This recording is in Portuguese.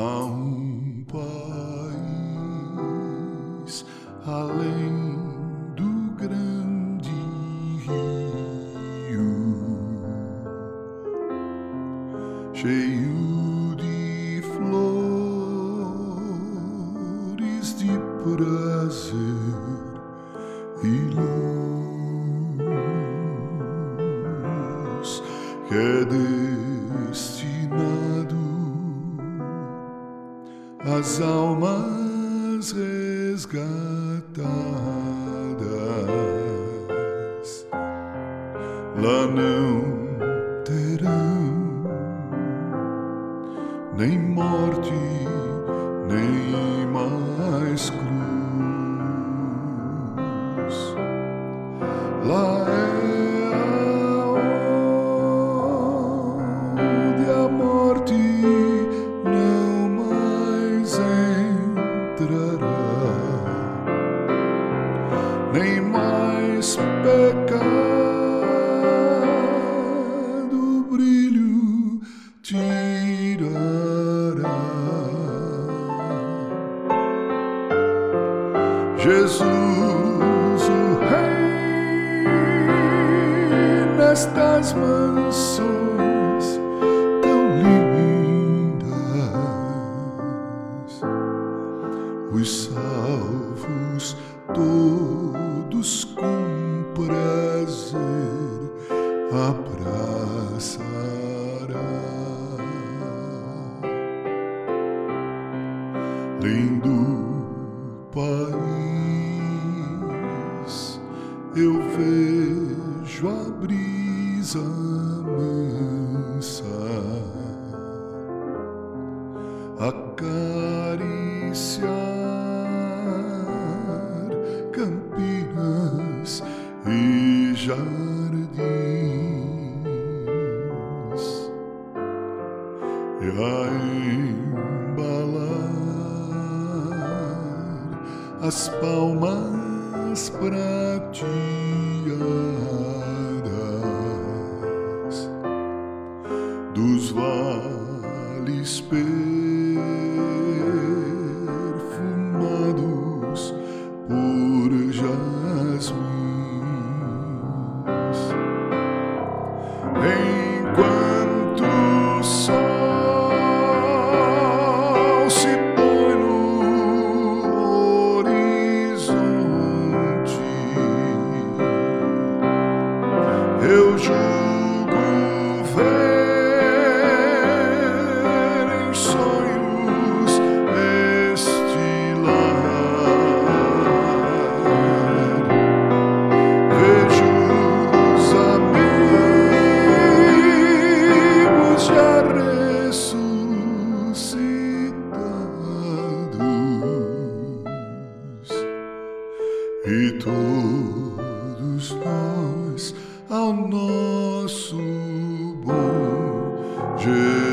Há um país além do grande rio, cheio de flores de prazer e luz que é destinado às almas resgatadas. Lá não terão nem nem mais pecado brilho tirará. Jesus, o Rei, nestas mansões tão lindas, os salvos todos com prazer abraçará. Lindo país, eu vejo a brisa mansa acariciar jardins e a embalar as palmas prateadas dos vales perfumados eu julgo ver em sonhos este lar. Vejo os amigos já ressuscitados e todos nosso bom Jesus.